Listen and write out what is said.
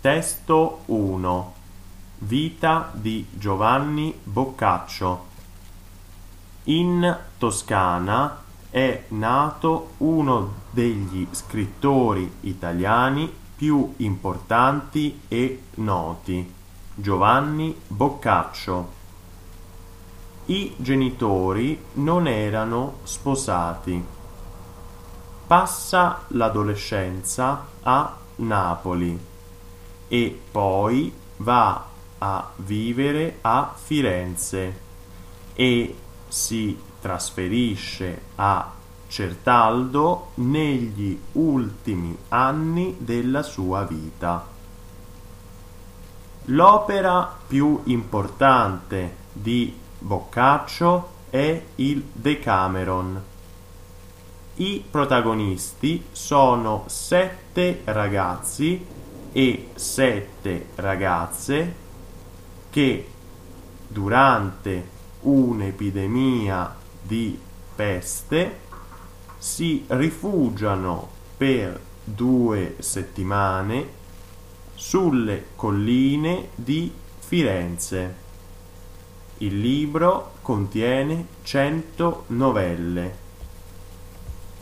Testo 1 Vita di Giovanni Boccaccio In Toscana è nato uno degli scrittori italiani più importanti e noti, Giovanni Boccaccio. I genitori non erano sposati. Passa l'adolescenza a Napoli e poi va a vivere a Firenze e si trasferisce a Certaldo negli ultimi anni della sua vita. L'opera più importante di Boccaccio è il Decameron. I protagonisti sono sette ragazzi e sette ragazze che durante un'epidemia di peste si rifugiano per due settimane sulle colline di Firenze. Il libro contiene cento novelle